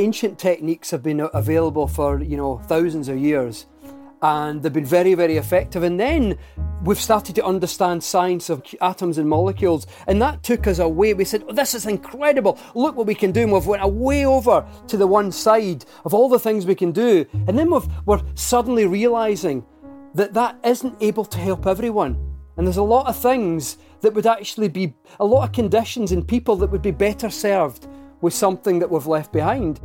ancient techniques have been available for, you know, thousands of years and they've been very, very effective. And then we've started to understand science of atoms and molecules, and that took us away. We said, oh, "This is incredible! Look what we can do!" And we've went away over to the one side of all the things we can do, and then we've, we're suddenly realizing that that isn't able to help everyone. And there's a lot of things that would actually be a lot of conditions and people that would be better served with something that we've left behind.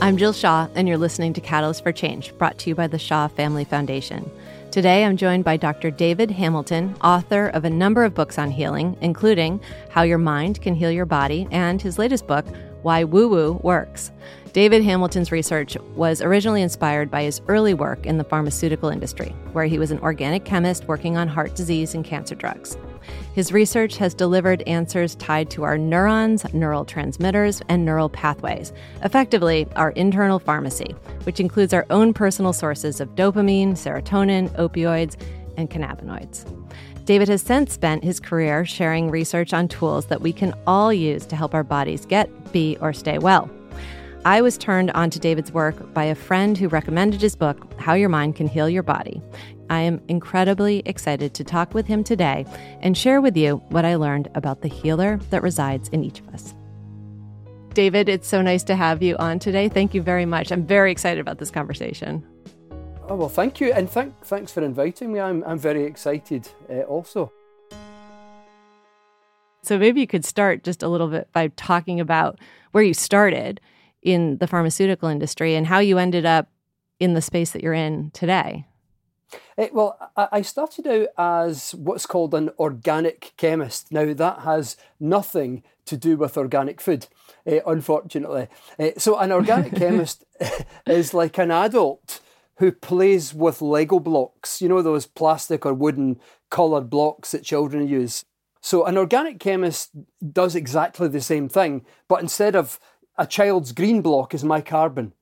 I'm Jill Shaw, and you're listening to Catalyst for Change, brought to you by the Shaw Family Foundation. Today, I'm joined by Dr. David Hamilton, author of a number of books on healing, including How Your Mind Can Heal Your Body and his latest book, Why Woo Woo Works. David Hamilton's research was originally inspired by his early work in the pharmaceutical industry, where he was an organic chemist working on heart disease and cancer drugs. His research has delivered answers tied to our neurons, neural transmitters, and neural pathways, effectively, our internal pharmacy, which includes our own personal sources of dopamine, serotonin, opioids, and cannabinoids. David has since spent his career sharing research on tools that we can all use to help our bodies get, be, or stay well. I was turned onto David's work by a friend who recommended his book, How Your Mind Can Heal Your Body. I am incredibly excited to talk with him today and share with you what I learned about the healer that resides in each of us. David, it's so nice to have you on today. Thank you very much. I'm very excited about this conversation. Oh, well, thank you. And thank, thanks for inviting me. I'm, I'm very excited uh, also. So, maybe you could start just a little bit by talking about where you started in the pharmaceutical industry and how you ended up in the space that you're in today. It, eh, well, I started out as what's called an organic chemist. Now, that has nothing to do with organic food, uh, unfortunately. Uh, so, an organic chemist is like an adult who plays with Lego blocks, you know, those plastic or wooden coloured blocks that children use. So, an organic chemist does exactly the same thing, but instead of a child's green block is my carbon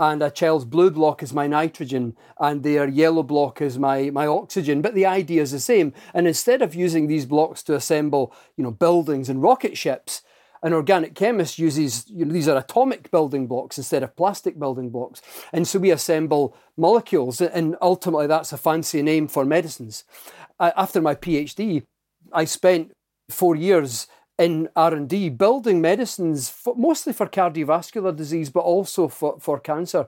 and a child's blue block is my nitrogen and their yellow block is my, my oxygen. But the idea is the same and instead of using these blocks to assemble you know buildings and rocket ships an organic chemist uses you know, these are atomic building blocks instead of plastic building blocks and so we assemble molecules and ultimately that's a fancy name for medicines. After my phd i spent four years in R&D, building medicines for, mostly for cardiovascular disease, but also for, for cancer.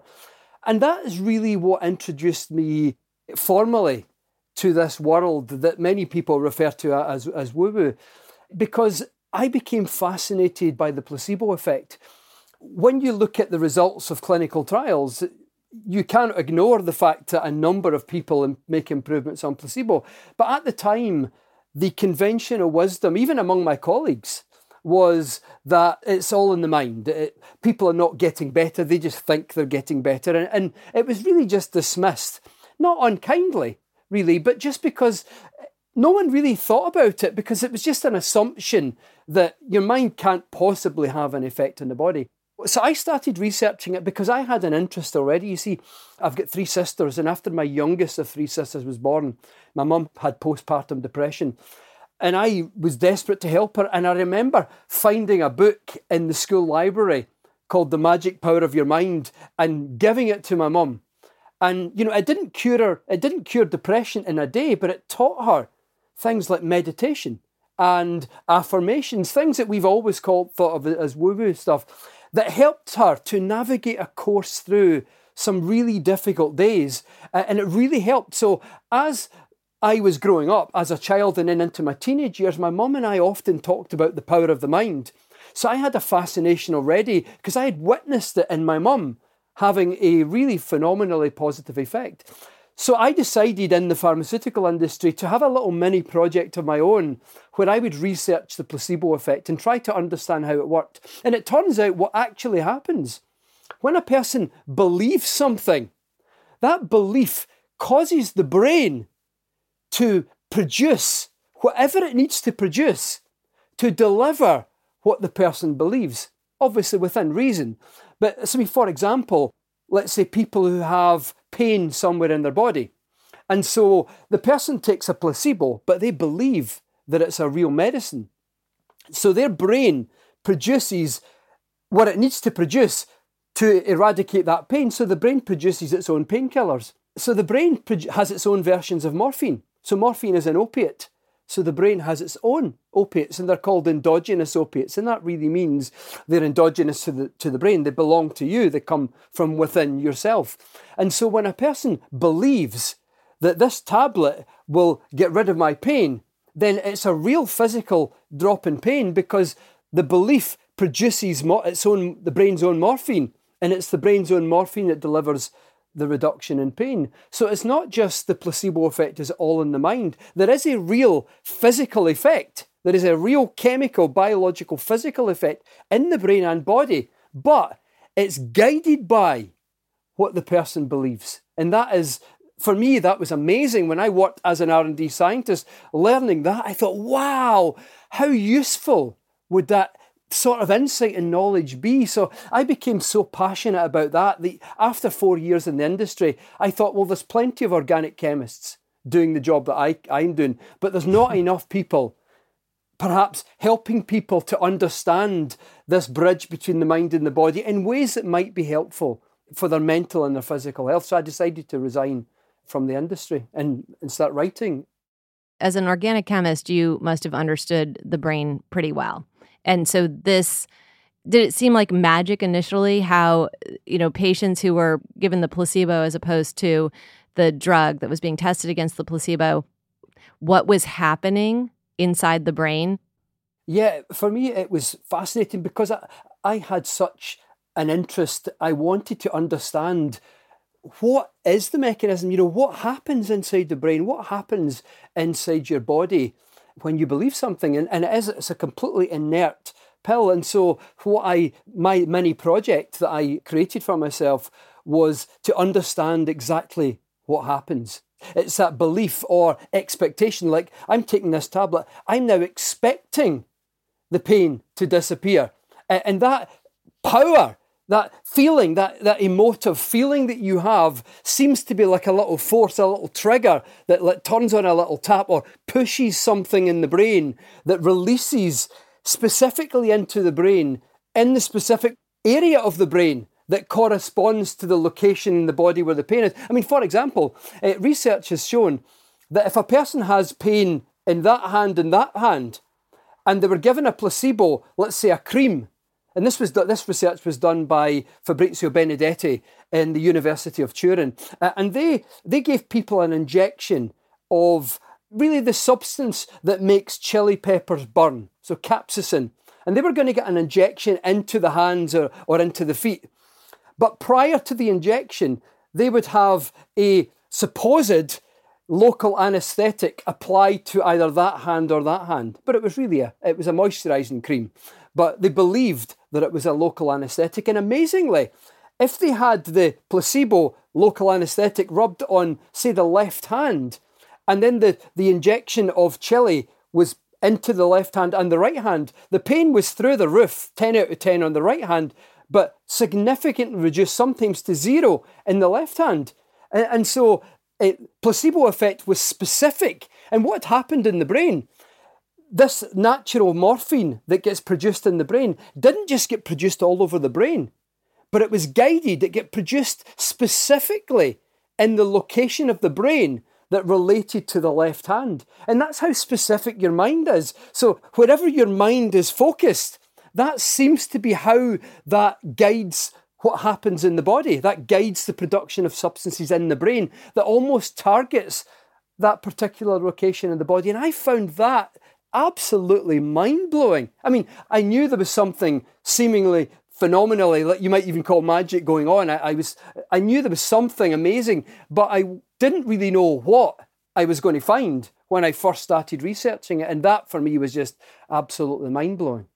And that is really what introduced me formally to this world that many people refer to as, as woo-woo, because I became fascinated by the placebo effect. When you look at the results of clinical trials, you can't ignore the fact that a number of people make improvements on placebo. But at the time, the conventional wisdom, even among my colleagues, was that it's all in the mind. It, people are not getting better, they just think they're getting better. And, and it was really just dismissed, not unkindly, really, but just because no one really thought about it because it was just an assumption that your mind can't possibly have an effect on the body. So I started researching it because I had an interest already. You see, I've got three sisters, and after my youngest of three sisters was born, my mum had postpartum depression. And I was desperate to help her. And I remember finding a book in the school library called The Magic Power of Your Mind and giving it to my mum. And, you know, it didn't cure her, it didn't cure depression in a day, but it taught her things like meditation and affirmations, things that we've always called thought of as woo-woo stuff that helped her to navigate a course through some really difficult days. Uh, and it really helped. So, as I was growing up as a child and then into my teenage years, my mum and I often talked about the power of the mind. So, I had a fascination already because I had witnessed it in my mum having a really phenomenally positive effect. So I decided in the pharmaceutical industry to have a little mini project of my own where I would research the placebo effect and try to understand how it worked. And it turns out what actually happens when a person believes something, that belief causes the brain to produce whatever it needs to produce to deliver what the person believes, obviously within reason. But so, for example, let's say people who have pain somewhere in their body. And so the person takes a placebo, but they believe that it's a real medicine. So their brain produces what it needs to produce to eradicate that pain. So the brain produces its own painkillers. So the brain has its own versions of morphine. So morphine is an opiate. So the brain has its own opiates, and they're called endogenous opiates, and that really means they're endogenous to the to the brain. They belong to you. They come from within yourself. And so when a person believes that this tablet will get rid of my pain, then it's a real physical drop in pain because the belief produces its own the brain's own morphine, and it's the brain's own morphine that delivers the reduction in pain. So it's not just the placebo effect is all in the mind. There is a real physical effect. There is a real chemical, biological, physical effect in the brain and body, but it's guided by what the person believes. And that is for me that was amazing when I worked as an R&D scientist learning that I thought wow how useful would that sort of insight and knowledge be? So I became so passionate about that that after four years in the industry, I thought, well, there's plenty of organic chemists doing the job that I, I'm doing, but there's not enough people perhaps helping people to understand this bridge between the mind and the body in ways that might be helpful for their mental and their physical health. So I decided to resign from the industry and, and start writing. As an organic chemist, you must have understood the brain pretty well. And so this did it seem like magic initially how you know patients who were given the placebo as opposed to the drug that was being tested against the placebo what was happening inside the brain? Yeah for me it was fascinating because i, I had such an interest. I wanted to understand what is the mechanism? You know what happens inside the brain? What happens inside your body when you believe something, and, and it is it's a completely inert pill. And so what I my mini project that I created for myself was to understand exactly what happens. It's that belief or expectation, like I'm taking this tablet, I'm now expecting the pain to disappear. And that power that feeling, that, that emotive feeling that you have seems to be like a little force, a little trigger that turns on a little tap or pushes something in the brain that releases specifically into the brain in the specific area of the brain that corresponds to the location in the body where the pain is. I mean, for example, uh, research has shown that if a person has pain in that hand and that hand, and they were given a placebo, let's say a cream, and this was this research was done by Fabrizio Benedetti in the University of Turin, uh, and they they gave people an injection of really the substance that makes chili peppers burn, so capsaicin, and they were going to get an injection into the hands or, or into the feet. But prior to the injection, they would have a supposed local anaesthetic applied to either that hand or that hand. But it was really a it was a moisturising cream. But they believed that it was a local anaesthetic. And amazingly, if they had the placebo local anaesthetic rubbed on, say, the left hand, and then the, the injection of chili was into the left hand and the right hand, the pain was through the roof, 10 out of 10 on the right hand, but significantly reduced, sometimes to zero in the left hand. And, and so, it, placebo effect was specific. And what happened in the brain this natural morphine that gets produced in the brain didn't just get produced all over the brain, but it was guided, it get produced specifically in the location of the brain that related to the left hand. And that's how specific your mind is. So wherever your mind is focused, that seems to be how that guides what happens in the body. That guides the production of substances in the brain that almost targets that particular location in the body. And I found that absolutely mind blowing. I mean, I knew there was something seemingly phenomenally, like you might even call magic going on. I, I, was, I knew there was something amazing, but I didn't really know what I was going to find when I first started researching it. And that for me was just absolutely mind blowing.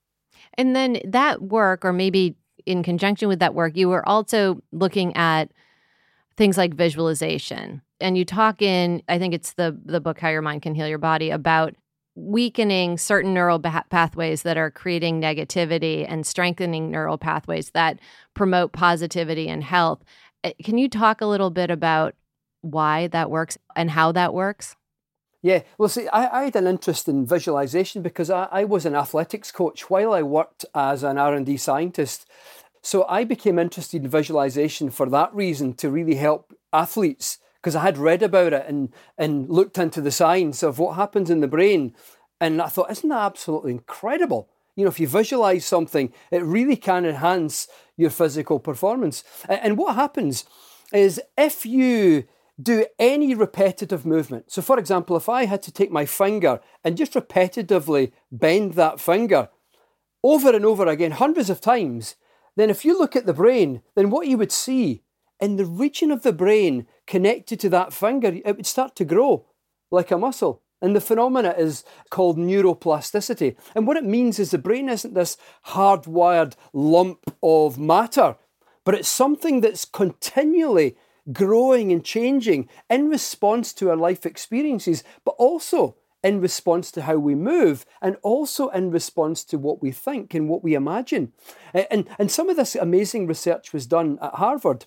And then that work, or maybe in conjunction with that work, you were also looking at things like visualization. And you talk in, I think it's the the book How Your Mind Can Heal Your Body about weakening certain neural ba- pathways that are creating negativity and strengthening neural pathways that promote positivity and health. Uh, can you talk a little bit about why that works and how that works? Yeah, well, see, I, I had an interest in visualization because I, I was an athletics coach while I worked as an R and D scientist. So I became interested in visualization for that reason to really help athletes because I had read about it and and looked into the science of what happens in the brain, and I thought, isn't that absolutely incredible? You know, if you visualize something, it really can enhance your physical performance. And what happens is if you do any repetitive movement. So, for example, if I had to take my finger and just repetitively bend that finger over and over again, hundreds of times, then if you look at the brain, then what you would see in the region of the brain connected to that finger, it would start to grow like a muscle. And the phenomena is called neuroplasticity. And what it means is the brain isn't this hardwired lump of matter, but it's something that's continually growing and changing in response to our life experiences, but also in response to how we move and also in response to what we think and what we imagine. And, and some of this amazing research was done at Harvard,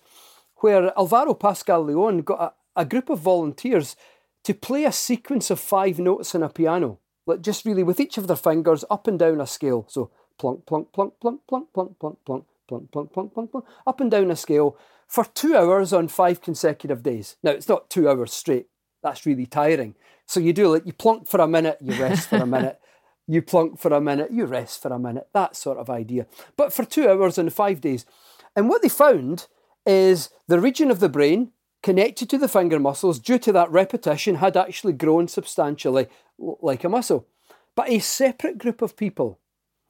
where Alvaro Pascual-Leone got a, a group of volunteers to play a sequence of five notes on a piano, like just really with each of their fingers up and down a scale. So plunk, plunk, plunk, plunk, plunk, plunk, plunk, plunk, plunk, plunk, plunk, plunk, plunk, up and down a scale for two hours on five consecutive days. Now, it's not two hours straight. That's really tiring. So you do like you plunk for a minute, you rest for a minute, you plunk for a minute, you rest for a minute, that sort of idea. But for two hours and five days. And what they found is the region of the brain connected to the finger muscles due to that repetition had actually grown substantially like a muscle. But a separate group of people,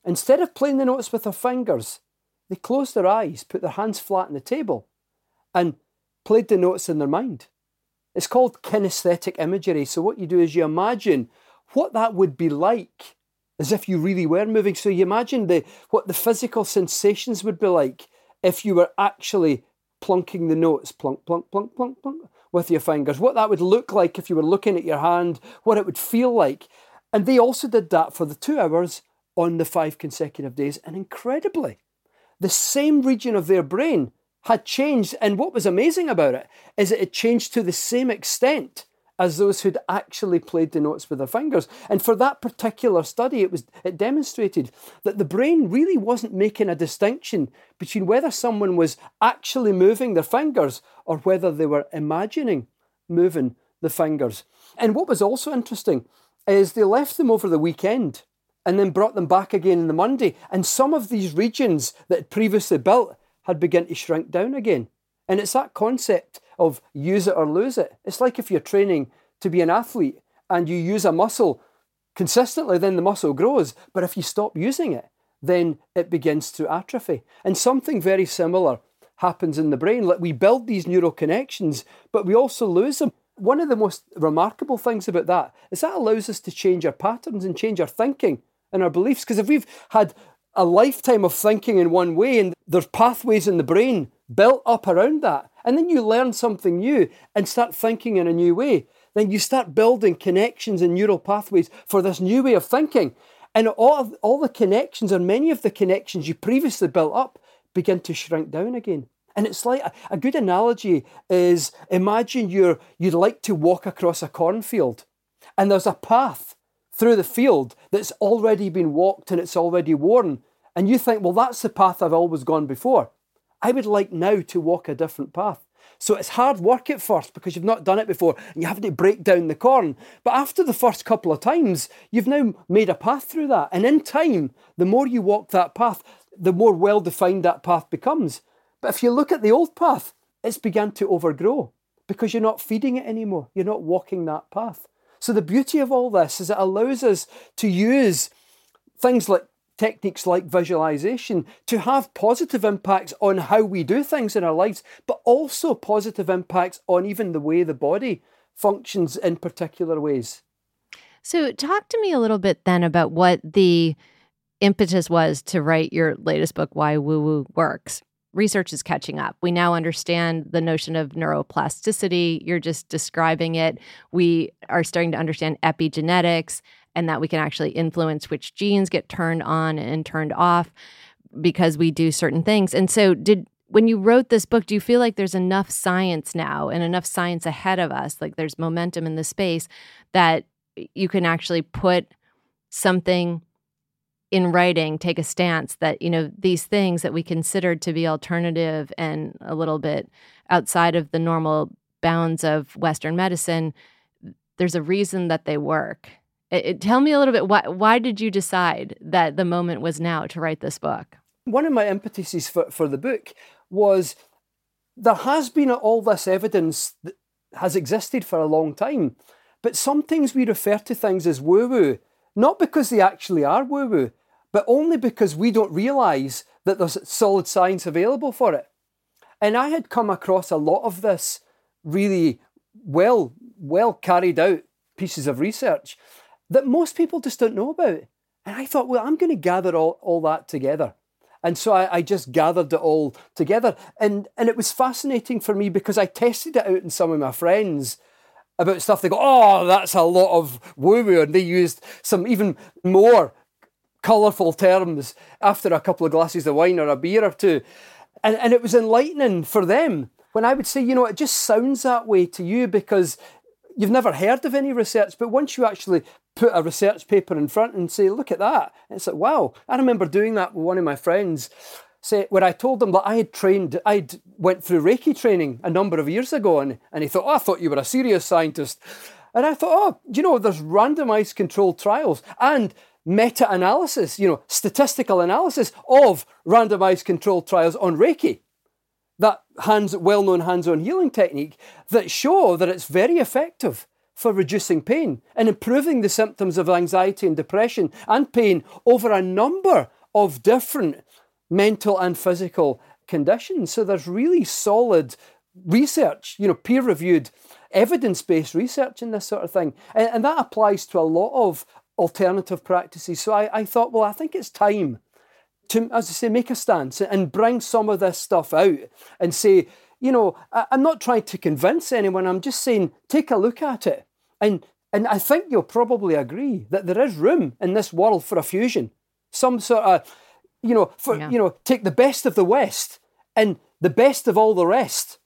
instead of playing the notes with their fingers, they closed their eyes, put their hands flat on the table, and played the notes in their mind. It's called kinesthetic imagery. So, what you do is you imagine what that would be like as if you really were moving. So, you imagine the, what the physical sensations would be like if you were actually plunking the notes, plunk, plunk, plunk, plunk, plunk, with your fingers. What that would look like if you were looking at your hand, what it would feel like. And they also did that for the two hours on the five consecutive days. And incredibly, the same region of their brain had changed. And what was amazing about it is it changed to the same extent as those who'd actually played the notes with their fingers. And for that particular study, it was it demonstrated that the brain really wasn't making a distinction between whether someone was actually moving their fingers or whether they were imagining moving the fingers. And what was also interesting is they left them over the weekend and then brought them back again on the Monday. And some of these regions that had previously built had begun to shrink down again. And it's that concept of use it or lose it. It's like if you're training to be an athlete and you use a muscle consistently, then the muscle grows. But if you stop using it, then it begins to atrophy. And something very similar happens in the brain. Like we build these neural connections, but we also lose them. One of the most remarkable things about that is that allows us to change our patterns and change our thinking and our beliefs. Because if we've had a lifetime of thinking in one way and there's pathways in the brain built up around that, and then you learn something new and start thinking in a new way, then you start building connections and neural pathways for this new way of thinking. And all, of, all the connections, or many of the connections you previously built up, begin to shrink down again. And it's like a, a good analogy is imagine you're, you'd like to walk across a cornfield and there's a path through the field that's already been walked and it's already worn. And you think, well, that's the path I've always gone before. I would like now to walk a different path. So it's hard work at first because you've not done it before and you have to break down the corn. But after the first couple of times, you've now made a path through that. And in time, the more you walk that path, the more well defined that path becomes. But if you look at the old path, it's begun to overgrow because you're not feeding it anymore. You're not walking that path. So the beauty of all this is it allows us to use things like techniques like visualization to have positive impacts on how we do things in our lives, but also positive impacts on even the way the body functions in particular ways. So, talk to me a little bit then about what the impetus was to write your latest book, Why Woo Woo Works research is catching up. We now understand the notion of neuroplasticity. You're just describing it. We are starting to understand epigenetics and that we can actually influence which genes get turned on and turned off because we do certain things. And so, did when you wrote this book, do you feel like there's enough science now and enough science ahead of us, like there's momentum in the space that you can actually put something in writing take a stance that you know these things that we considered to be alternative and a little bit outside of the normal bounds of western medicine there's a reason that they work it, it, tell me a little bit why why did you decide that the moment was now to write this book one of my impetuses for, for the book was there has been all this evidence that has existed for a long time but sometimes we refer to things as woo woo not because they actually are woo woo but only because we don't realize that there's solid science available for it. And I had come across a lot of this really well, well carried out pieces of research that most people just don't know about. And I thought, well, I'm going to gather all, all that together. And so I, I, just gathered it all together. And, and it was fascinating for me because I tested it out in some of my friends about stuff. They go, oh, that's a lot of woo woo. And they used some even more colourful terms after a couple of glasses of wine or a beer or two. And, and it was enlightening for them when I would say, you know, it just sounds that way to you because you've never heard of any research. But once you actually put a research paper in front and say, look at that, it's like, wow. I remember doing that with one of my friends. Say, where I told him that I had trained, I'd went through Reiki training a number of years ago, and, and he thought, oh, I thought you were a serious scientist. And I thought, oh, you know, there's randomized controlled trials. And meta analysis, you know, statistical analysis of randomized controlled trials on Reiki, that hands, well known hands on healing technique that show that it's very effective for reducing pain and improving the symptoms of anxiety and depression and pain over a number of different mental and physical conditions. So there's really solid research, you know, peer reviewed, evidence based research in this sort of thing. And, and, that applies to a lot of alternative practices. So I, I thought, well, I think it's time to, as I say, make a stance and bring some of this stuff out and say, you know, I, I'm not trying to convince anyone. I'm just saying, take a look at it. And, and I think you'll probably agree that there is room in this world for a fusion. Some sort of, you know, for, yeah. you know, take the best of the West and the best of all the rest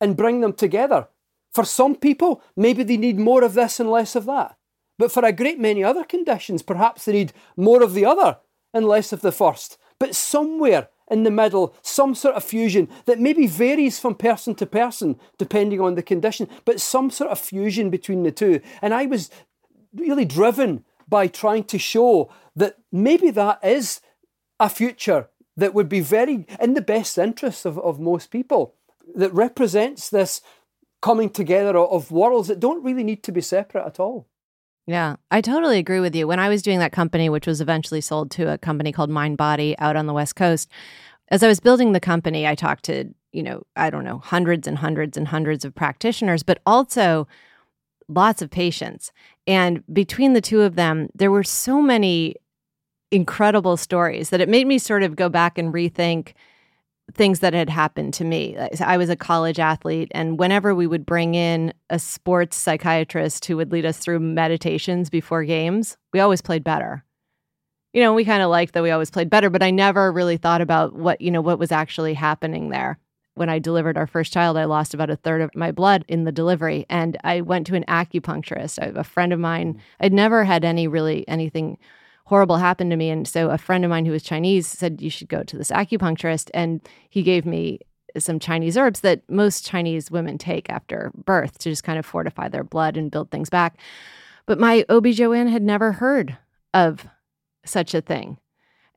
and bring them together. For some people, maybe they need more of this and less of that. But for a great many other conditions, perhaps they need more of the other and less of the first. But somewhere in the middle, some sort of fusion that maybe varies from person to person depending on the condition, but some sort of fusion between the two. And I was really driven by trying to show that maybe that is a future that would be very in the best interests of, of most people, that represents this coming together of worlds that don't really need to be separate at all. Yeah, I totally agree with you. When I was doing that company, which was eventually sold to a company called Mindbody out on the West Coast, as I was building the company, I talked to, you know, I don't know, hundreds and hundreds and hundreds of practitioners, but also lots of patients. And between the two of them, there were so many incredible stories that it made me sort of go back and rethink things that had happened to me. I was a college athlete, and whenever we would bring in a sports psychiatrist who would lead us through meditations before games, we always played better. You know, we kind of liked that we always played better, but I never really thought about what, you know, what was actually happening there. When I delivered our first child, I lost about a third of my blood in the delivery, and I went to an acupuncturist. A friend of mine. Mm. I'd never had any really anything horrible happened to me. And so a friend of mine who was Chinese said, You should go to this acupuncturist. And he gave me some Chinese herbs that most Chinese women take after birth to just kind of fortify their blood and build things back. But my OB/GYN had never heard of such a thing.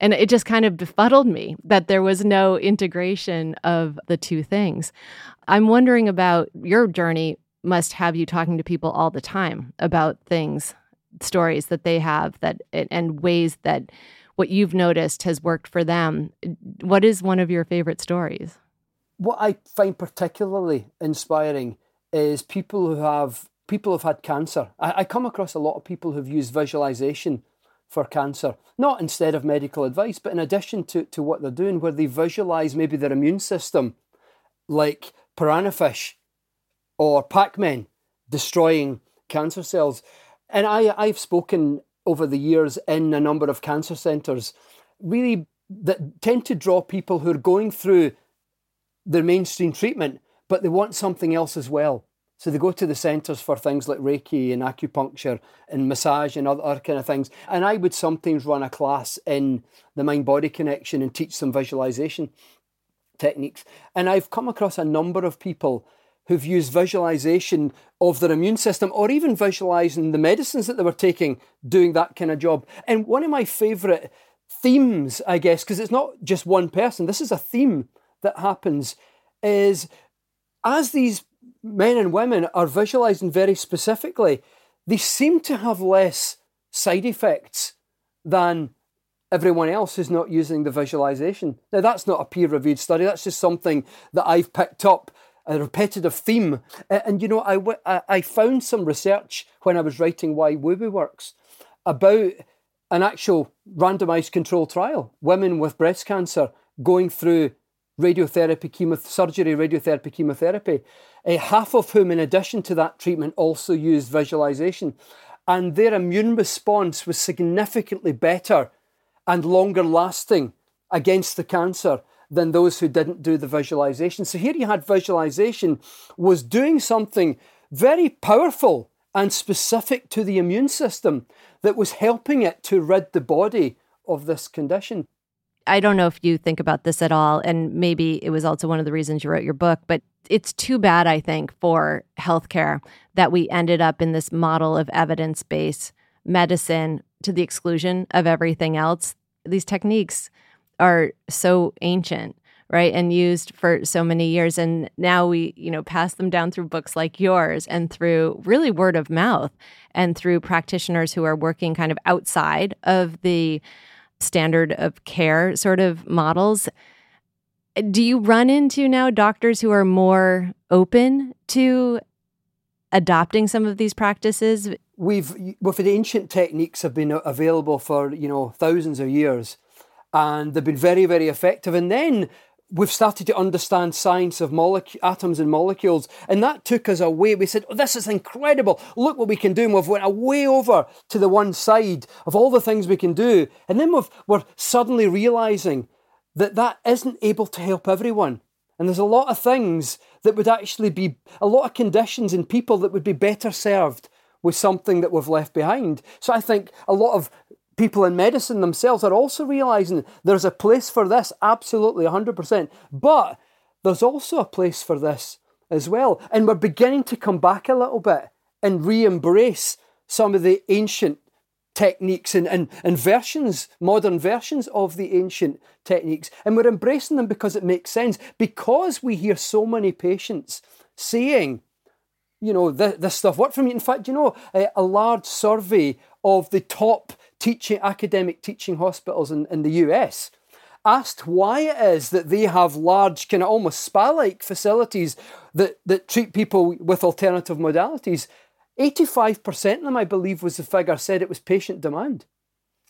And it just kind of befuddled me that there was no integration of the two things. I'm wondering about your journey must have you talking to people all the time about things stories that they have that and ways that what you've noticed has worked for them. What is one of your favorite stories? What I find particularly inspiring is people who have people who've had cancer. I, I come across a lot of people who've used visualization for cancer, not instead of medical advice, but in addition to, to what they're doing, where they visualize maybe their immune system, like piranha fish or Pac-Man destroying cancer cells. And I, I've spoken over the years in a number of cancer centres, really that tend to draw people who are going through their mainstream treatment, but they want something else as well. So they go to the centres for things like Reiki and acupuncture and massage and other, other kind of things. And I would sometimes run a class in the mind body connection and teach some visualization techniques. And I've come across a number of people who've used visualization of their immune system or even visualizing the medicines that they were taking doing that kind of job. And one of my favorite themes, I guess, because it's not just one person, this is a theme that happens, is as these men and women are visualizing very specifically, they seem to have less side effects than everyone else who's not using the visualization. Now, that's not a peer reviewed study, that's just something that I've picked up. A repetitive theme. And, you know, I, I found some research when I was writing Why Woo Works about an actual randomized control trial. Women with breast cancer going through radiotherapy, surgery, radiotherapy, chemotherapy, uh, half of whom, in addition to that treatment, also used visualization. And their immune response was significantly better and longer lasting against the cancer than those who didn't do the visualization. So here you had visualization was doing something very powerful and specific to the immune system that was helping it to rid the body of this condition. I don't know if you think about this at all, and maybe it was also one of the reasons you wrote your book, but it's too bad, I think, for healthcare that we ended up in this model of evidence based medicine to the exclusion of everything else. These techniques are so ancient right and used for so many years and now we you know pass them down through books like yours and through really word of mouth and through practitioners who are working kind of outside of the standard of care sort of models. Do you run into now doctors who are more open to adopting some of these practices? We've with the ancient techniques have been available for you know thousands of years, and they've been very very effective. And then we've started to understand science of molecule, atoms and molecules, and that took us away. We said, oh, "This is incredible! Look what we can do!" And we've went away over to the one side of all the things we can do, and then we've, we're suddenly realizing that that isn't able to help everyone. And there's a lot of things that would actually be a lot of conditions and people that would be better served with something that we've left behind. So I think a lot of people in medicine themselves are also realizing there's a place for this, absolutely 100%. But there's also a place for this as well. And we're beginning to come back a little bit and re embrace some of the ancient techniques and, and, and versions, modern versions of the ancient techniques. And we're embracing them because it makes sense, because we hear so many patients saying, you know, this, this stuff worked for me. In fact, you know, a, a large survey of the top teaching academic teaching hospitals in, in the US asked why it is that they have large, kind of almost spa-like facilities that, that treat people with alternative modalities. 85% of them, I believe, was the figure, said it was patient demand.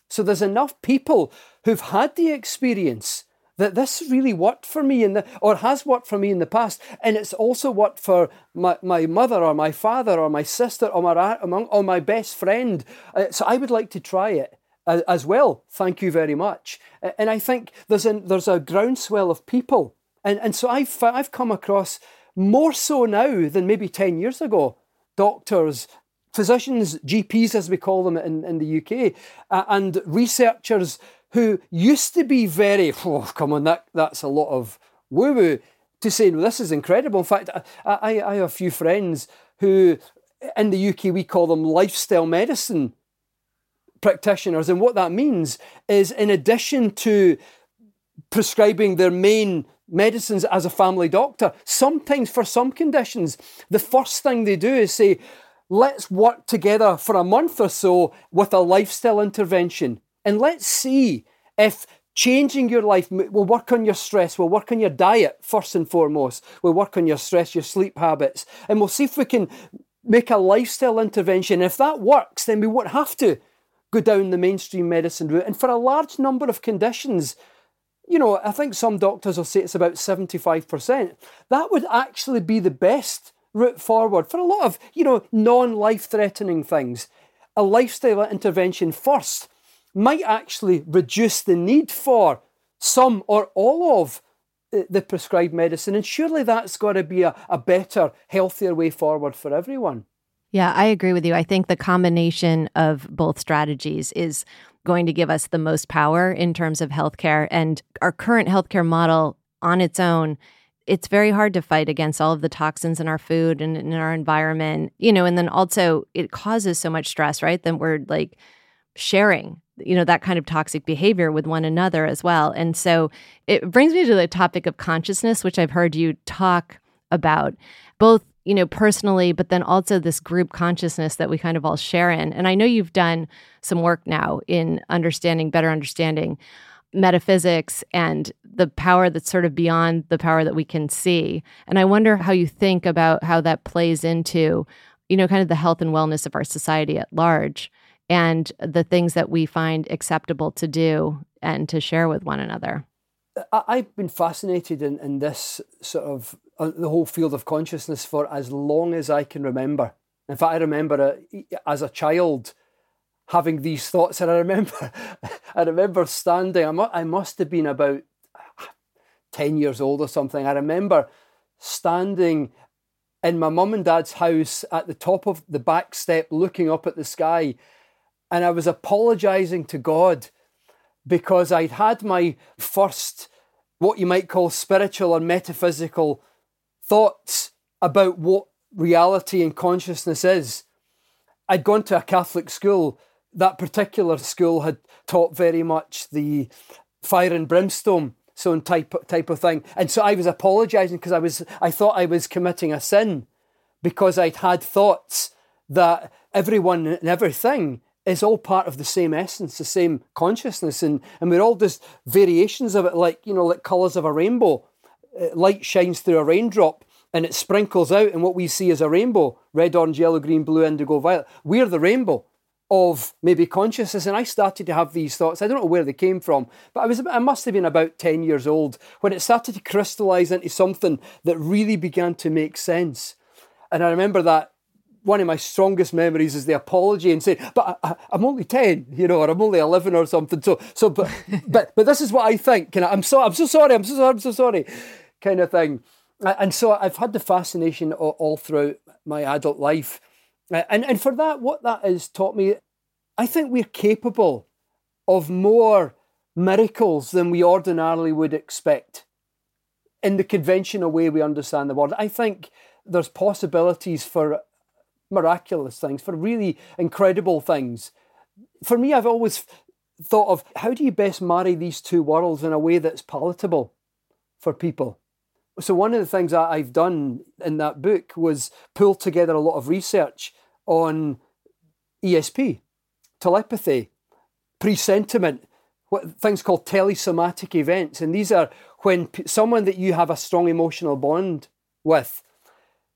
So there's enough people who've had the experience that this really worked for me in the or has worked for me in the past. And it's also worked for my, my mother or my father or my sister or my or my best friend. Uh, so i would like to try it uh, as well. Thank you very much. And i think there's a there's a groundswell of people. And and so i've i've come across more so now than maybe 10 years ago. Doctors physicians gps as we call them in, in the uk uh, and researchers who used to be very, oh, come on, that, that's a lot of woo woo, to say, no, this is incredible. In fact, I, I, I have a few friends who, in the UK, we call them lifestyle medicine practitioners. And what that means is, in addition to prescribing their main medicines as a family doctor, sometimes for some conditions, the first thing they do is say, let's work together for a month or so with a lifestyle intervention. And let's see if changing your life will work on your stress, we'll work on your diet first and foremost, we'll work on your stress, your sleep habits, and we'll see if we can make a lifestyle intervention. If that works, then we won't have to go down the mainstream medicine route. And for a large number of conditions, you know, I think some doctors will say it's about 75%. That would actually be the best route forward for a lot of, you know, non life threatening things. A lifestyle intervention first might actually reduce the need for some or all of uh, the prescribed medicine. And surely that's got to be a, a better, healthier way forward for everyone. Yeah, I agree with you. I think the combination of both strategies is going to give us the most power in terms of healthcare. And our current healthcare model on its own, it's very hard to fight against all of the toxins in our food and in our environment, you know, and then also it causes so much stress, right? Then we're like sharing you know that kind of toxic behavior with one another as well. And so it brings me to the topic of consciousness which i've heard you talk about both you know personally but then also this group consciousness that we kind of all share in. And i know you've done some work now in understanding better understanding metaphysics and the power that's sort of beyond the power that we can see. And i wonder how you think about how that plays into you know kind of the health and wellness of our society at large and the things that we find acceptable to do and to share with one another. I've been fascinated in, in this sort of uh, the whole field of consciousness for as long as I can remember. In fact, I remember as a child having these thoughts, and I remember, I remember standing. I, mu- I must have been about ten years old or something. I remember standing in my mum and dad's house at the top of the back step, looking up at the sky, and I was apologizing to God because I'd had my first, what you might call spiritual or metaphysical thoughts about what reality and consciousness is. I'd gone to a Catholic school. That particular school had taught very much the fire and brimstone so type type of thing. And so I was apologizing because I was I thought I was committing a sin because I'd had thoughts that everyone and everything is all part of the same essence, the same consciousness, and, and we're all just variations of it, like you know, like colours of a rainbow. Uh, light shines through a raindrop and it sprinkles out, and what we see is a rainbow: red, orange, yellow, green, blue, indigo, violet. We're the rainbow of maybe consciousness, and I started to have these thoughts. I don't know where they came from, but I was I must have been about ten years old when it started to crystallise into something that really began to make sense. And I remember that one of my strongest memories is the apology and saying, "But I, am only ten, you know, or I'm only eleven or something." So, so, but, but, but this is what I think. Can I, I'm so, I'm so sorry. I'm so sorry. I'm so sorry, kind of thing. And so I've had the fascination all, all throughout my adult life, and and for that, what that has taught me, I think we're capable of more miracles than we ordinarily would expect in the conventional way we understand the world. I think there's possibilities for miraculous things, for really incredible things. For me, I've always thought of how do you best marry these two worlds in a way that's palatable for people. So, one of the things that I've done in that book was pull together a lot of research on ESP, telepathy, presentiment, what things called telesomatic events. And these are when p- someone that you have a strong emotional bond with,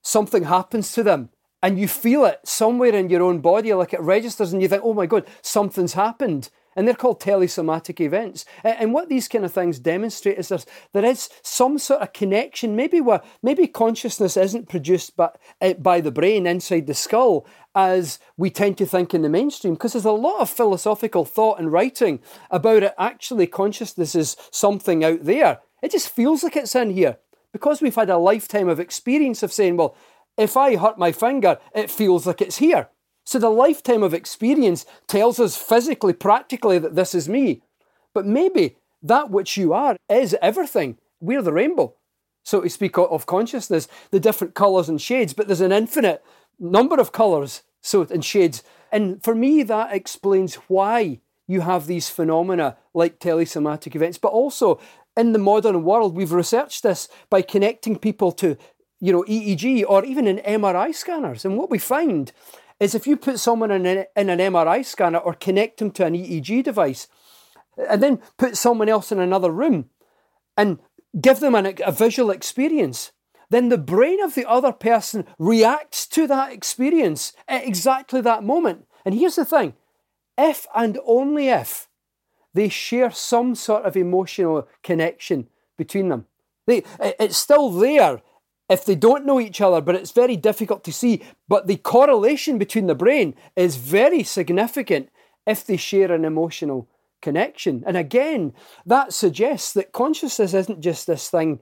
something happens to them and you feel it somewhere in your own body, like it registers, and you think, oh my God, something's happened. And they're called telesomatic events. And what these kind of things demonstrate is there's, there is some sort of connection, maybe where maybe consciousness isn't produced by, eh, by the brain inside the skull as we tend to think in the mainstream, because there's a lot of philosophical thought and writing about it. Actually, consciousness is something out there. It just feels like it's in here because we've had a lifetime of experience of saying, well, if I hurt my finger, it feels like it's here. So the lifetime of experience tells us physically, practically that this is me. But maybe that which you are is everything. We're the rainbow, so to speak, of consciousness, the different colours and shades, but there's an infinite number of colours so and shades. And for me, that explains why you have these phenomena like telesomatic events, but also in the modern world, we've researched this by connecting people to you know, EEG or even in MRI scanners. And what we find is if you put someone in, a, in an MRI scanner or connect them to an EEG device, and then put someone else in another room and give them an, a visual experience, then the brain of the other person reacts to that experience at exactly that moment. And here's the thing if and only if they share some sort of emotional connection between them. They, it's still there if they don't know each other, but it's very difficult to see. But the correlation between the brain is very significant if they share an emotional connection. And again, that suggests that consciousness isn't just this thing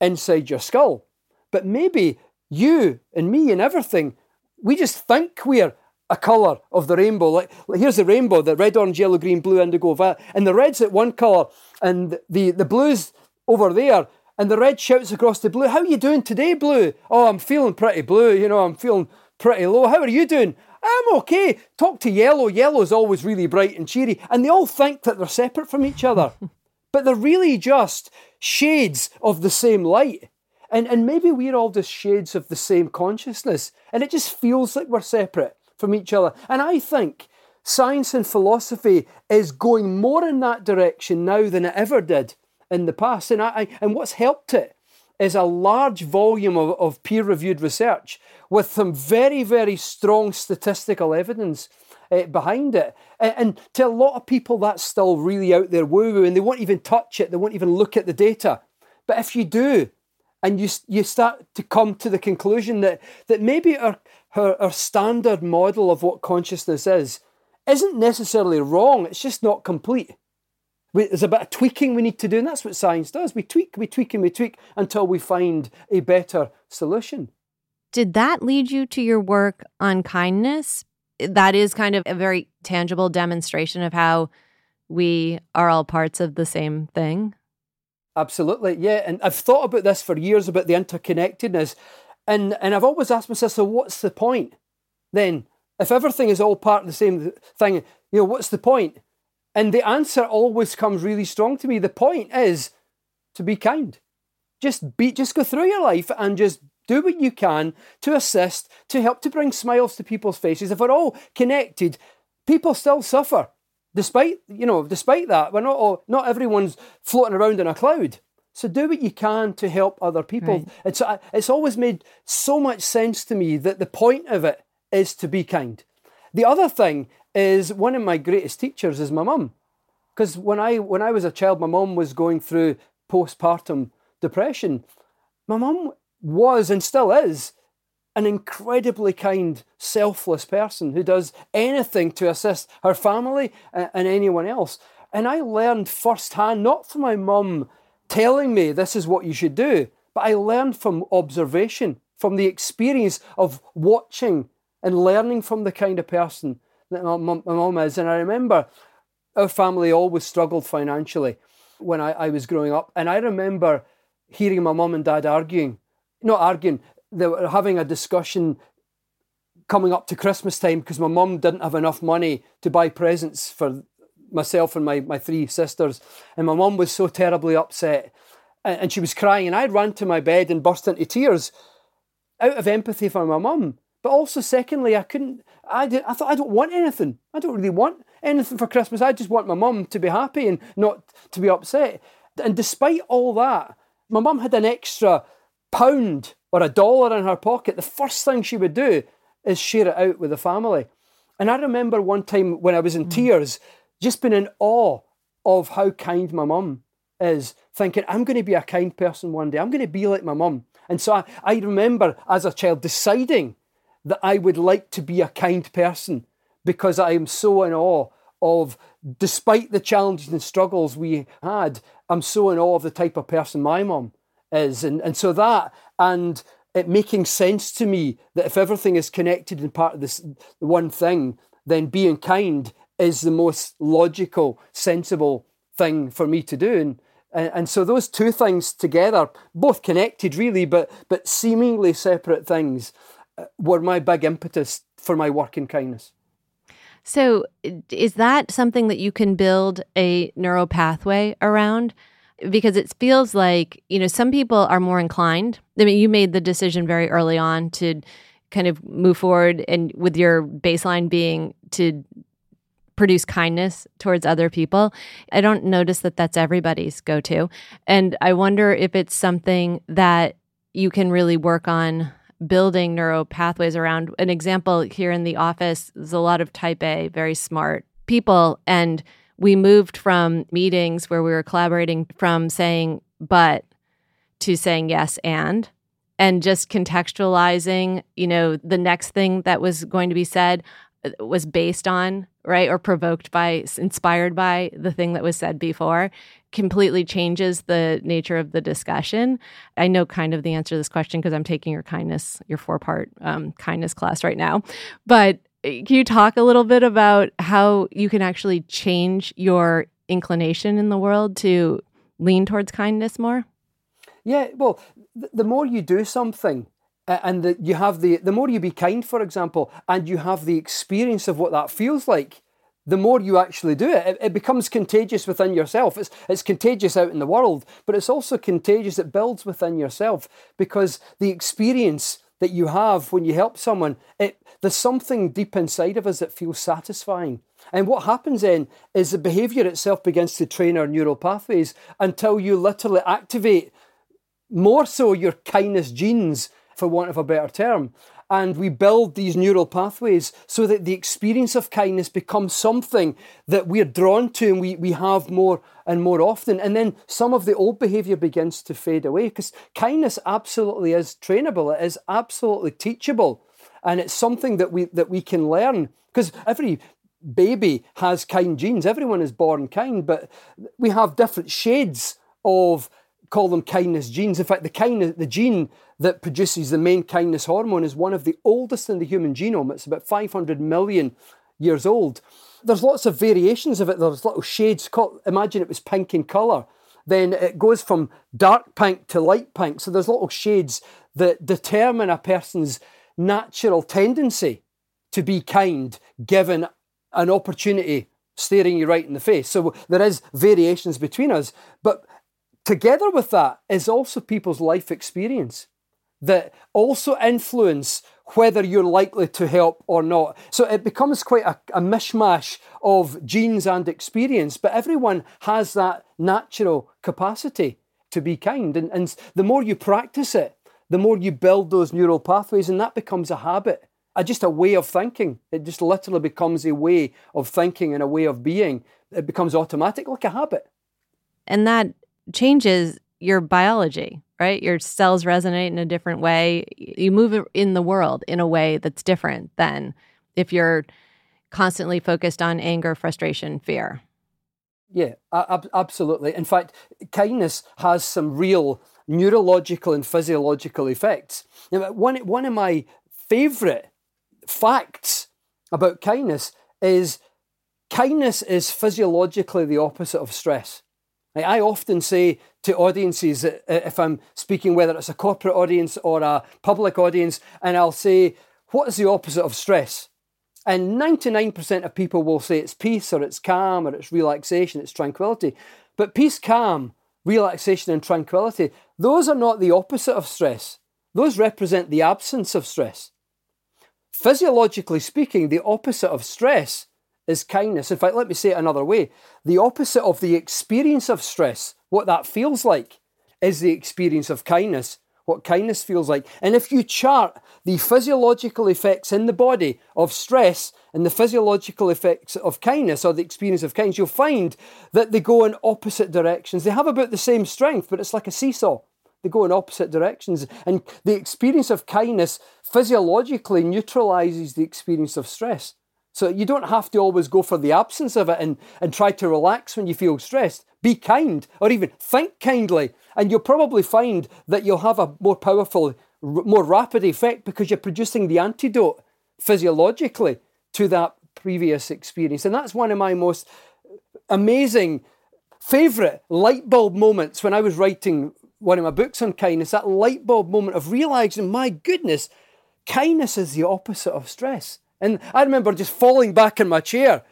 inside your skull, but maybe you and me and everything, we just think we're a colour of the rainbow. Like, like, here's the rainbow, the red, orange, yellow, green, blue, indigo, violet. And the red's at one colour and the, the blue's over there. And the red shouts across the blue, how are you doing today, blue? Oh, I'm feeling pretty blue, you know, I'm feeling pretty low. How are you doing? I'm okay. Talk to yellow. Yellow's always really bright and cheery. And they all think that they're separate from each other. but they're really just shades of the same light. And, and maybe we're all just shades of the same consciousness. And it just feels like we're separate from each other. And I think science and philosophy is going more in that direction now than it ever did in the past. And, I, and what's helped it is a large volume of, of peer reviewed research with some very, very strong statistical evidence uh, behind it. And, and, to a lot of people, that's still really out there woo woo, and they won't even touch it, they won't even look at the data. But if you do, and you, you start to come to the conclusion that, that maybe our, our, our standard model of what consciousness is isn't necessarily wrong, it's just not complete. We, there's a bit of tweaking we need to do, and that's what science does. We tweak, we tweak, and we tweak until we find a better solution. Did that lead you to your work on kindness? That is kind of a very tangible demonstration of how we are all parts of the same thing. Absolutely, yeah. And I've thought about this for years about the interconnectedness, and and I've always asked myself, so what's the point then? If everything is all part of the same thing, you know, what's the point? And the answer always comes really strong to me. The point is to be kind. Just be just go through your life and just do what you can to assist, to help to bring smiles to people's faces. If we're all connected, people still suffer. Despite, you know, despite that, we're not all, not everyone's floating around in a cloud. So do what you can to help other people. Right. It's uh, it's always made so much sense to me that the point of it is to be kind. The other thing is one of my greatest teachers is my mum. Because when I when I was a child, my mum was going through postpartum depression. My mum was and still is an incredibly kind, selfless person who does anything to assist her family and anyone else. And I learned firsthand, not from my mum telling me this is what you should do, but I learned from observation, from the experience of watching and learning from the kind of person my mum is. And I remember our family always struggled financially when I, I was growing up. And I remember hearing my mum and dad arguing, not arguing, they were having a discussion coming up to Christmas time because my mum didn't have enough money to buy presents for myself and my, my three sisters. And my mum was so terribly upset and, and she was crying. And I ran to my bed and burst into tears out of empathy for my mum. But also, secondly, I couldn't, I, did, I thought, I don't want anything. I don't really want anything for Christmas. I just want my mum to be happy and not to be upset. And despite all that, my mum had an extra pound or a dollar in her pocket. The first thing she would do is share it out with the family. And I remember one time when I was in mm. tears, just being in awe of how kind my mum is, thinking, I'm going to be a kind person one day. I'm going to be like my mum. And so I, I remember as a child deciding that I would like to be a kind person because I am so in awe of, despite the challenges and struggles we had, I'm so in awe of the type of person my mum is. And, and so that and it making sense to me that if everything is connected and part of this one thing, then being kind is the most logical, sensible thing for me to do. And, and, so those two things together, both connected really, but but seemingly separate things, were my big impetus for my work in kindness. So, is that something that you can build a neural pathway around? Because it feels like, you know, some people are more inclined. I mean, you made the decision very early on to kind of move forward and with your baseline being to produce kindness towards other people. I don't notice that that's everybody's go to. And I wonder if it's something that you can really work on building neuro pathways around. An example here in the office is a lot of type A, very smart people. And we moved from meetings where we were collaborating from saying but to saying yes and and just contextualizing, you know, the next thing that was going to be said uh, was based on, right, or provoked by, inspired by the thing that was said before, completely changes the nature of the discussion. I know kind of the answer to this question because I'm taking your kindness, your four part um, kindness class right now. But uh, can you talk a little bit about how you can actually change your inclination in the world to lean towards kindness more? Yeah, well, th- the more you do something, and the, you have the the more you be kind, for example, and you have the experience of what that feels like, the more you actually do it, it, it becomes contagious within yourself. It's it's contagious out in the world, but it's also contagious. It builds within yourself because the experience that you have when you help someone, it there's something deep inside of us that feels satisfying. And what happens then is the behavior itself begins to train our neural pathways until you literally activate more so your kindness genes, for want of a better term. And we build these neural pathways so that the experience of kindness becomes something that we're drawn to and we, we have more and more often. And then some of the old behavior begins to fade away because kindness absolutely is trainable, it is absolutely teachable. And it's something that we that we can learn. Because every baby has kind genes. Everyone is born kind, but we have different shades of call them kindness genes. In fact, the kindness, the gene that produces the main kindness hormone is one of the oldest in the human genome. It's about 500 million years old. There's lots of variations of it. There's little shades. Imagine it was pink in colour. Then it goes from dark pink to light pink. So there's little shades that determine a person's natural tendency to be kind given an opportunity staring you right in the face. So there is variations between us, but together with that is also people's life experience that also influence whether you're likely to help or not. So it becomes quite a, a mishmash of genes and experience, but everyone has that natural capacity to be kind. And, and the more you practice it, the more you build those neural pathways, and that becomes a habit a, just a way of thinking. It just literally becomes a way of thinking and a way of being. It becomes automatic, like a habit. And that changes your biology, right? Your cells resonate in a different way. You move in the world in a way that's different than if you're constantly focused on anger, frustration, fear. Yeah, ab- absolutely. In fact, kindness has some real neurological and physiological effects. Now, one, one of my favorite facts about kindness is kindness is physiologically the opposite of stress. I often say to audiences that uh, if I'm speaking, whether it's a corporate audience or a public audience, and I'll say, What is the opposite of stress? And 99% of people will say it's peace or it's calm or it's relaxation, it's tranquility. But peace, calm, relaxation, and tranquility, those are not the opposite of stress. Those represent the absence of stress. Physiologically speaking, the opposite of stress is kindness. In fact, let me say it another way the opposite of the experience of stress, what that feels like, is the experience of kindness, what kindness feels like. And if you chart the physiological effects in the body of stress and the physiological effects of kindness or the experience of kindness, you'll find that they go in opposite directions. They have about the same strength, but it's like a seesaw. They go in opposite directions. And the experience of kindness physiologically neutralizes the experience of stress. So you don't have to always go for the absence of it and, and try to relax when you feel stressed. Be kind or even think kindly. And you'll probably find that you'll have a more powerful, more rapid effect because you're producing the antidote physiologically to that previous experience. And that's one of my most amazing, favorite light bulb moments when I was writing one of my books on kindness, that light bulb moment of realizing, my goodness, kindness is the opposite of stress. And I remember just falling back in my chair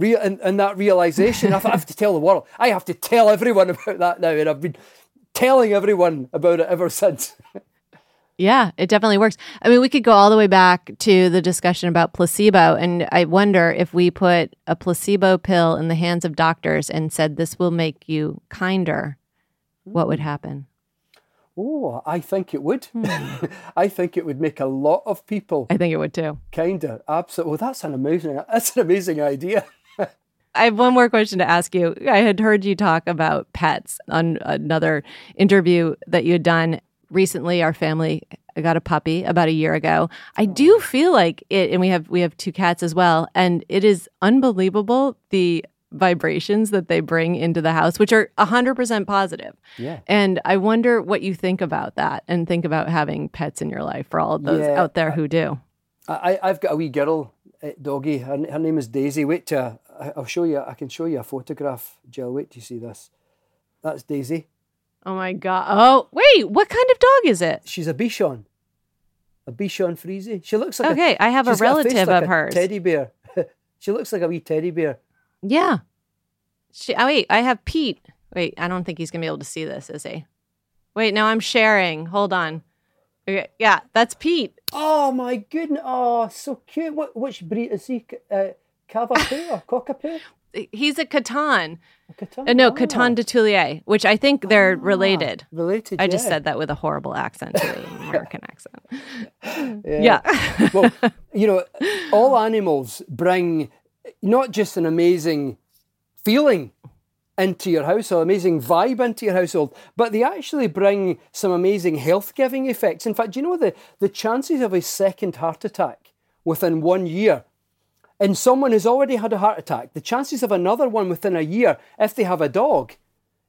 and, and that realization. I, I have to tell the world. I have to tell everyone about that now. And I've been telling everyone about it ever since. Yeah, it definitely works. I mean, we could go all the way back to the discussion about placebo. And I wonder if we put a placebo pill in the hands of doctors and said, this will make you kinder, what would happen? Oh, I think it would. Hmm. I think it would make a lot of people. I think it would too. Kinda, absolutely. Well, that's an amazing. That's an amazing idea. I have one more question to ask you. I had heard you talk about pets on another interview that you had done recently our family got a puppy about a year ago. I do feel like it, and we have we have two cats as well, and it is unbelievable the vibrations that they bring into the house, which are 100% positive. Yeah. And I wonder what you think about that and think about having pets in your life for all of those Yeah, out there who do. I, I've got a wee girl, uh, doggy. Her, her name is Daisy. Wait till I, I'll show you. I can show you a photograph, Jill. Wait till you see this. That's Daisy. Oh my God. Oh, wait, what kind of dog is it? She's a Bichon. A Bichon Frise. She looks like Okay, I have a relative like of a hers. Teddy bear. she looks like a wee teddy bear. Yeah. She, oh, wait, I have Pete. Wait, I don't think he's going to be able to see this, is he? Wait, no, I'm sharing. Hold on. Okay, yeah, that's Pete. Oh my goodness! Oh, so cute. What which breed is he? Uh, Cavapoo or Cockapoo? He's a Coton. Coton? Uh, no, Oh. Coton de Tulear, which I think they're related. Related. I just said that with a horrible accent, an American accent. Yeah. well, you know, all animals bring not just an amazing feeling into your household, amazing vibe into your household, but they actually bring some amazing health giving effects. In fact, do you know the, the chances of a second heart attack within one year in someone who's already had a heart attack, the chances of another one within a year, if they have a dog,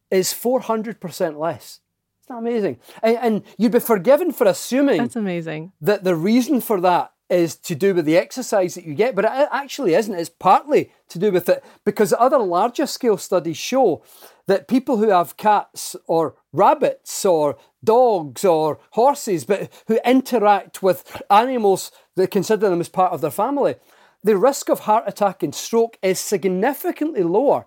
is 400% less. Isn't that amazing? And, and you'd be forgiven for assuming That's amazing. that the reason for that is to do with the exercise that you get, but it actually isn't. It's partly to do with it because other larger scale studies show that people who have cats or rabbits or dogs or horses, but who interact with animals that consider them as part of their family, the risk of heart attack and stroke is significantly lower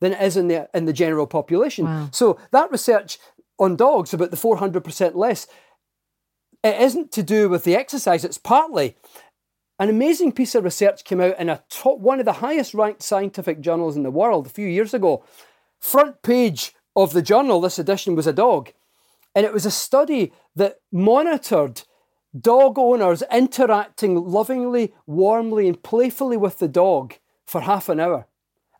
than it is in the in the general population. So that research on dogs about the 400% less it isn't to do with the exercise, it's partly an amazing piece of research came out in a top, one of the highest ranked scientific journals in the world a few years ago. Front page of the journal, this edition was a dog. And it was a study that monitored dog owners interacting lovingly, warmly, and playfully with the dog for half an hour.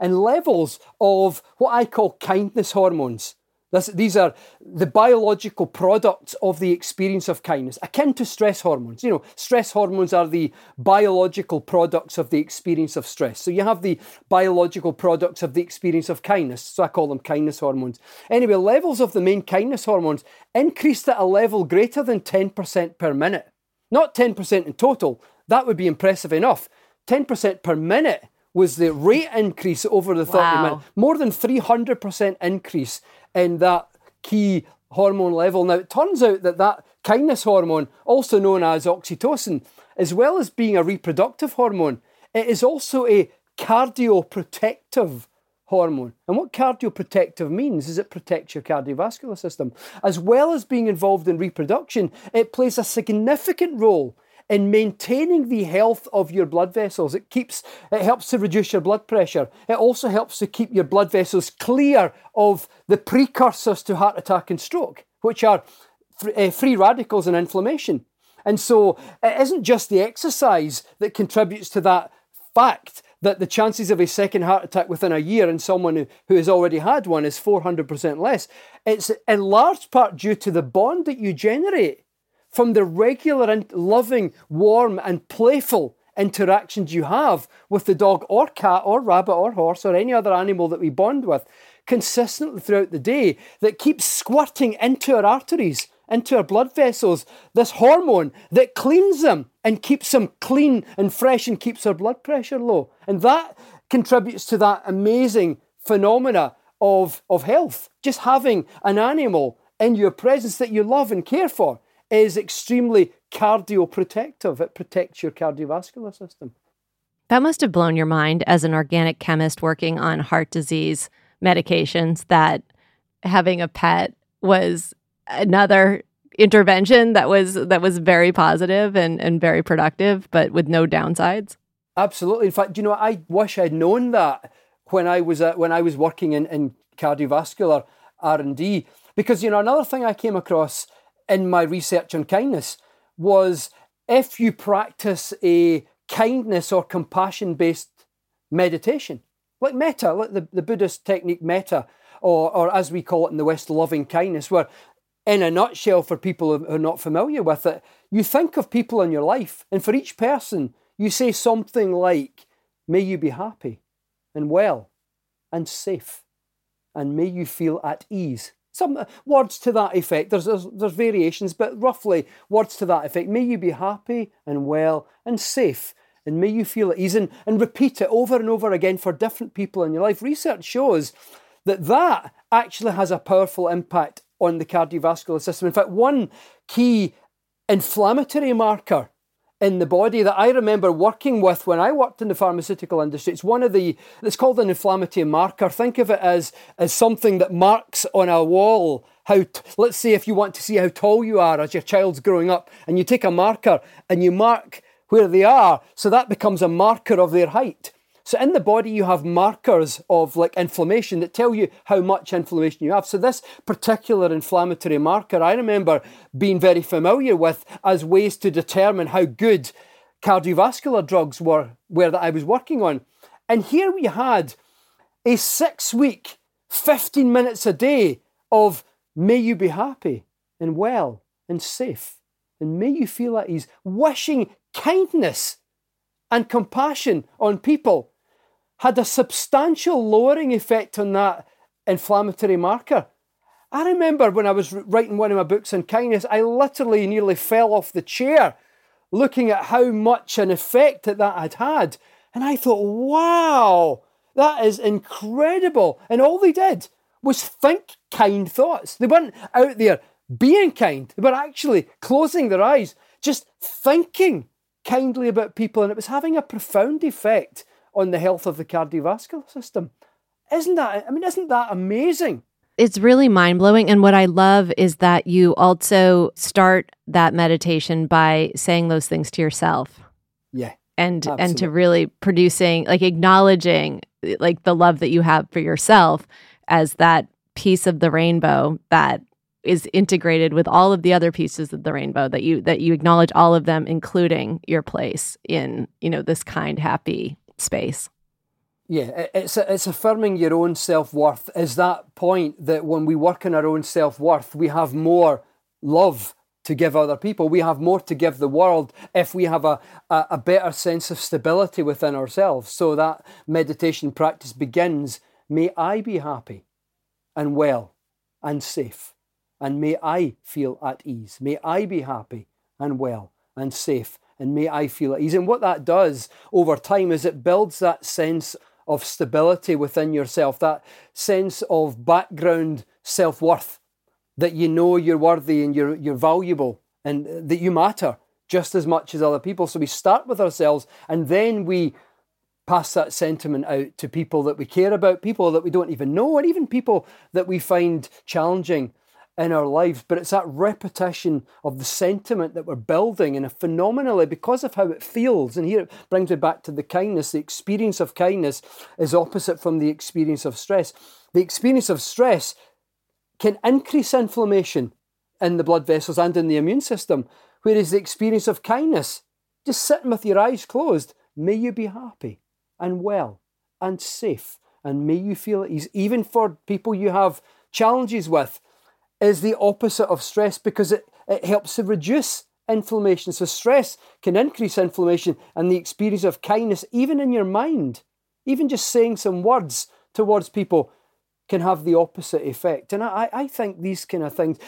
And levels of what I call kindness hormones. This, these are the biological products of the experience of kindness, akin to stress hormones. You know, stress hormones are the biological products of the experience of stress. So you have the biological products of the experience of kindness. So I call them kindness hormones. Anyway, levels of the main kindness hormones increased at a level greater than 10% per minute. Not 10% in total, that would be impressive enough. 10% per minute was the rate increase over the 30 Wow. minutes. More than 300% increase in that key hormone level. Now, it turns out that that kindness hormone, also known as oxytocin, as well as being a reproductive hormone, it is also a cardioprotective hormone. And what cardioprotective means is it protects your cardiovascular system. As well as being involved in reproduction, it plays a significant role in maintaining the health of your blood vessels. It keeps it helps to reduce your blood pressure. It also helps to keep your blood vessels clear of the precursors to heart attack and stroke, which are eh, free radicals and inflammation. And so it isn't just the exercise that contributes to that fact that the chances of a second heart attack within a year in someone who, who has already had one is 400% less. It's in large part due to the bond that you generate from the regular and loving, warm, and playful interactions you have with the dog or cat or rabbit or horse or any other animal that we bond with consistently throughout the day that keeps squirting into our arteries, into our blood vessels, this hormone that cleans them and keeps them clean and fresh and keeps our blood pressure low. And that contributes to that amazing phenomena of, of health. Just having an animal in your presence that you love and care for is extremely cardioprotective. It protects your cardiovascular system. That must have blown your mind as an organic chemist working on heart disease medications that having a pet was another intervention that was that was very positive and, and very productive, but with no downsides. Absolutely. In fact, you know, I wish I'd known that when I was uh, when I was working in, in cardiovascular R and D, because you know another thing I came across in my research on kindness was if you practice a kindness or compassion based meditation, like metta, like the, the Buddhist technique metta, or, or as we call it in the West, loving kindness, where in a nutshell, for people who are not familiar with it, you think of people in your life, and for each person, you say something like, May you be happy and well and safe, and may you feel at ease. Some uh, words to that effect. There's, there's, there's variations, but roughly words to that effect. May you be happy and well and safe, and may you feel at ease. And, and repeat it over and over again for different people in your life. Research shows that that actually has a powerful impact on the cardiovascular system. In fact, one key inflammatory marker in the body that I remember working with when I worked in the pharmaceutical industry. It's one of the, it's called an inflammatory marker. Think of it as, as something that marks on a wall how, t- let's say if you want to see how tall you are as your child's growing up, and you take a marker and you mark where they are, so that becomes a marker of their height. So in the body, you have markers of like inflammation that tell you how much inflammation you have. So this particular inflammatory marker, I remember being very familiar with as ways to determine how good cardiovascular drugs were, that I was working on. And here we had a six week, 15 minutes a day of may you be happy and well and safe and may you feel at ease, wishing kindness and compassion on people had a substantial lowering effect on that inflammatory marker. I remember when I was writing one of my books on kindness, I literally nearly fell off the chair looking at how much an effect that that had had. And I thought, wow, that is incredible. And all they did was think kind thoughts. They weren't out there being kind, they were actually closing their eyes, just thinking kindly about people. And it was having a profound effect on the health of the cardiovascular system. Isn't that, I mean, isn't that amazing? It's really mind blowing. And what I love is that you also start that meditation by saying those things to yourself. Yeah. And, absolutely. and to really producing, like acknowledging like the love that you have for yourself as that piece of the rainbow that is integrated with all of the other pieces of the rainbow that you that you acknowledge all of them including your place in you know this kind happy space. Yeah, it's it's affirming your own self worth. Is that point that when we work on our own self worth, we have more love to give other people. We have more to give the world if we have a, a, a better sense of stability within ourselves. So that meditation practice begins. May I be happy and well and safe, and may I feel at ease. May I be happy and well and safe and may I feel at ease. And what that does over time is it builds that sense of stability within yourself, that sense of background self worth, that you know you're worthy and you're, you're valuable and that you matter just as much as other people. So we start with ourselves and then we pass that sentiment out to people that we care about, people that we don't even know, and even people that we find challenging in our lives, but it's that repetition of the sentiment that we're building and phenomenally because of how it feels. And here it brings me back to the kindness. The experience of kindness is opposite from the experience of stress. The experience of stress can increase inflammation in the blood vessels and in the immune system, whereas the experience of kindness, just sitting with your eyes closed, may you be happy and well and safe, and may you feel at ease, even for people you have challenges with is the opposite of stress because it, it helps to reduce inflammation. So, stress can increase inflammation, and the experience of kindness, even in your mind, even just saying some words towards people, can have the opposite effect. And I, I think these kind of things,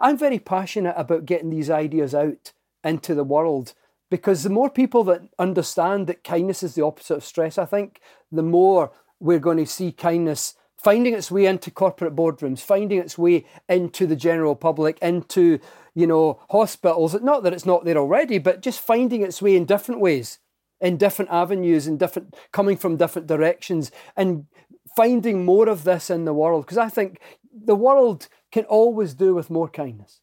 I'm very passionate about getting these ideas out into the world because the more people that understand that kindness is the opposite of stress, I think the more we're going to see kindness finding its way into corporate boardrooms, finding its way into the general public, into, you know, hospitals. Not that it's not there already, but just finding its way in different ways, in different avenues, in different, coming from different directions, and finding more of this in the world. Because I think the world can always do with more kindness.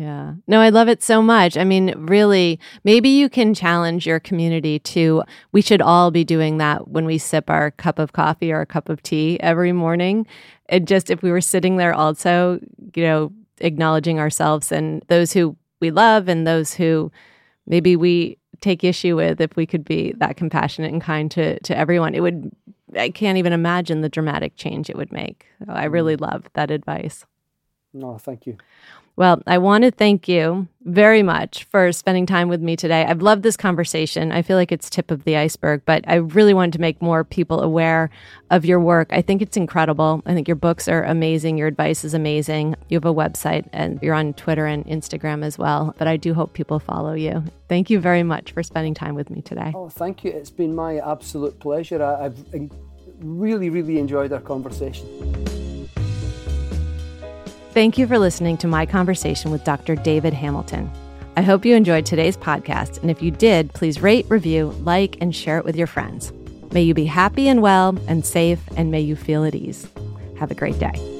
Yeah. No, I love it so much. I mean, really, maybe you can challenge your community to, we should all be doing that when we sip our cup of coffee or a cup of tea every morning. And just if we were sitting there also, you know, acknowledging ourselves and those who we love and those who maybe we take issue with, if we could be that compassionate and kind to, to everyone, it would, I can't even imagine the dramatic change it would make. I really mm. love that advice. No, thank you. Well, I want to thank you very much for spending time with me today. I've loved this conversation. I feel like it's tip of the iceberg, but I really wanted to make more people aware of your work. I think it's incredible. I think your books are amazing. Your advice is amazing. You have a website and you're on Twitter and Instagram as well. But I do hope people follow you. Thank you very much for spending time with me today. Oh, thank you. It's been my absolute pleasure. I, I've really, really enjoyed our conversation. Thank you for listening to my conversation with Dr. David Hamilton. I hope you enjoyed today's podcast, and if you did, please rate, review, like, and share it with your friends. May you be happy and well and safe, and may you feel at ease. Have a great day.